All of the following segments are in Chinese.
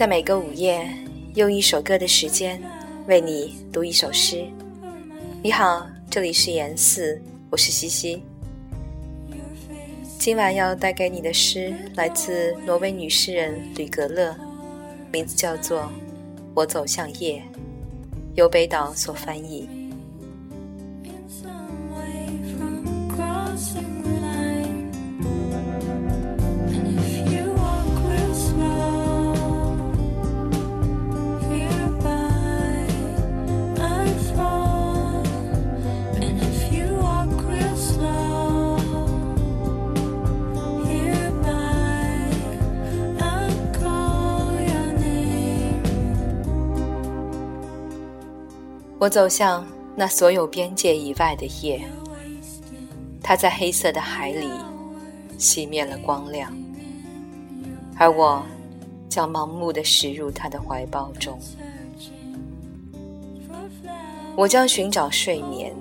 在每个午夜，用一首歌的时间为你读一首诗。你好，这里是言四，我是西西。今晚要带给你的诗来自挪威女诗人吕格勒，名字叫做《我走向夜》，由北岛所翻译。我走向那所有边界以外的夜，它在黑色的海里熄灭了光亮，而我将盲目的驶入他的怀抱中。我将寻找睡眠，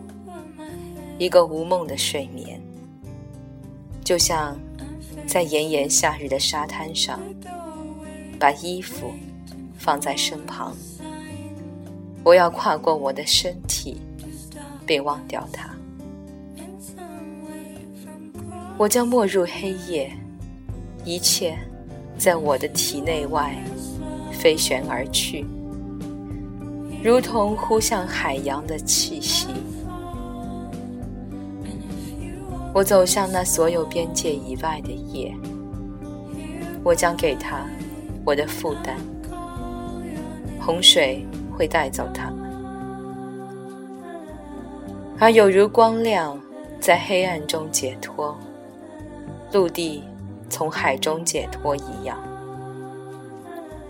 一个无梦的睡眠，就像在炎炎夏日的沙滩上，把衣服放在身旁。我要跨过我的身体，并忘掉它。我将没入黑夜，一切在我的体内外飞旋而去，如同呼向海洋的气息。我走向那所有边界以外的夜，我将给他我的负担。洪水。会带走他们，而有如光亮在黑暗中解脱，陆地从海中解脱一样，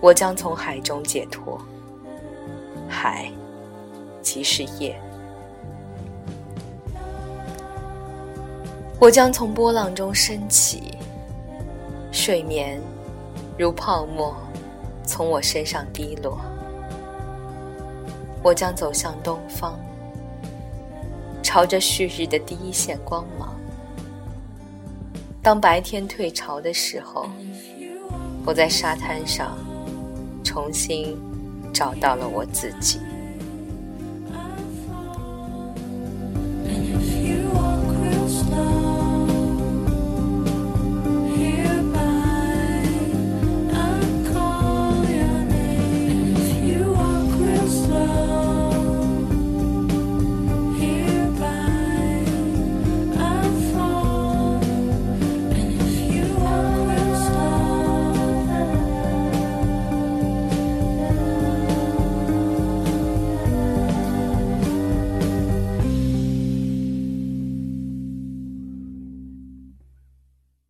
我将从海中解脱。海即是夜，我将从波浪中升起，睡眠如泡沫从我身上滴落。我将走向东方，朝着旭日的第一线光芒。当白天退潮的时候，我在沙滩上重新找到了我自己。